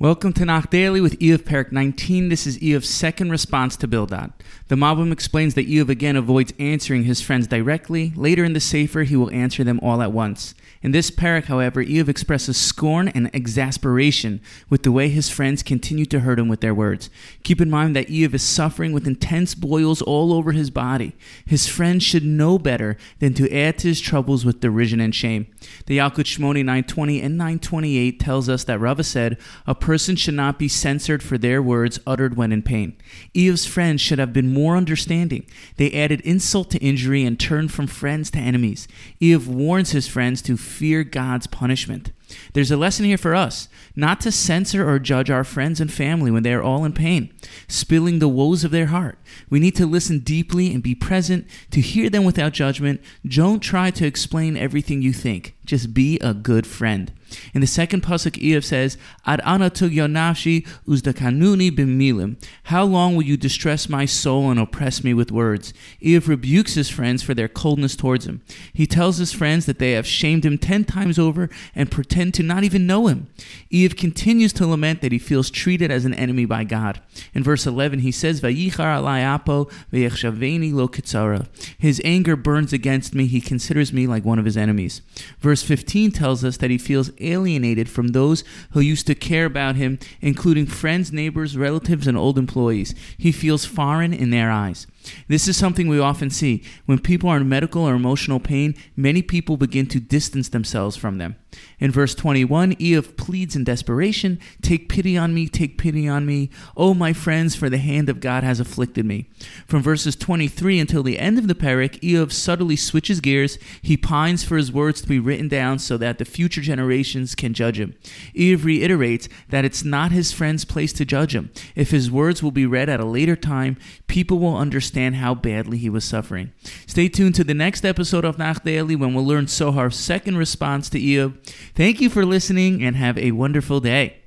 Welcome to Nach Daily with Eov Perek 19. This is Eov's second response to Bildad. The Malbim explains that Eov again avoids answering his friends directly. Later in the Sefer, he will answer them all at once. In this perek, however, Eov expresses scorn and exasperation with the way his friends continue to hurt him with their words. Keep in mind that Eov is suffering with intense boils all over his body. His friends should know better than to add to his troubles with derision and shame. The Yalkut Shimoni 920 and 928 tells us that Rava said, a person should not be censored for their words uttered when in pain. Eov's friends should have been more understanding. They added insult to injury and turned from friends to enemies. Eov warns his friends to fear God's punishment. There's a lesson here for us not to censor or judge our friends and family when they are all in pain, spilling the woes of their heart. We need to listen deeply and be present to hear them without judgment. Don't try to explain everything you think. Just be a good friend. In the second pasuk, Eov says, "Ad ana nafshi uzdakanuni b'milim." How long will you distress my soul and oppress me with words? Eov rebukes his friends for their coldness towards him. He tells his friends that they have shamed him ten times over and pretend pretend to not even know him. Eov continues to lament that he feels treated as an enemy by God. In verse 11, he says. His anger burns against me. He considers me like one of his enemies. Verse 15 tells us that he feels alienated from those who used to care about him, including friends, neighbors, relatives, and old employees. He feels foreign in their eyes. This is something we often see. When people are in medical or emotional pain, many people begin to distance themselves from them. In verse 21, Eov pleads in desperation, Take pity on me, take pity on me. Oh, my friends, for the hand of God has afflicted me. From verses 23 until the end of the perek, Eov subtly switches gears. He pines for his words to be written down so that the future generations can judge him. Eov reiterates that it's not his friend's place to judge him. If his words will be read at a later time, people will understand understand how badly he was suffering. Stay tuned to the next episode of Nach Daily when we'll learn Tzofar's second response to Eov. Thank you for listening and have a wonderful day.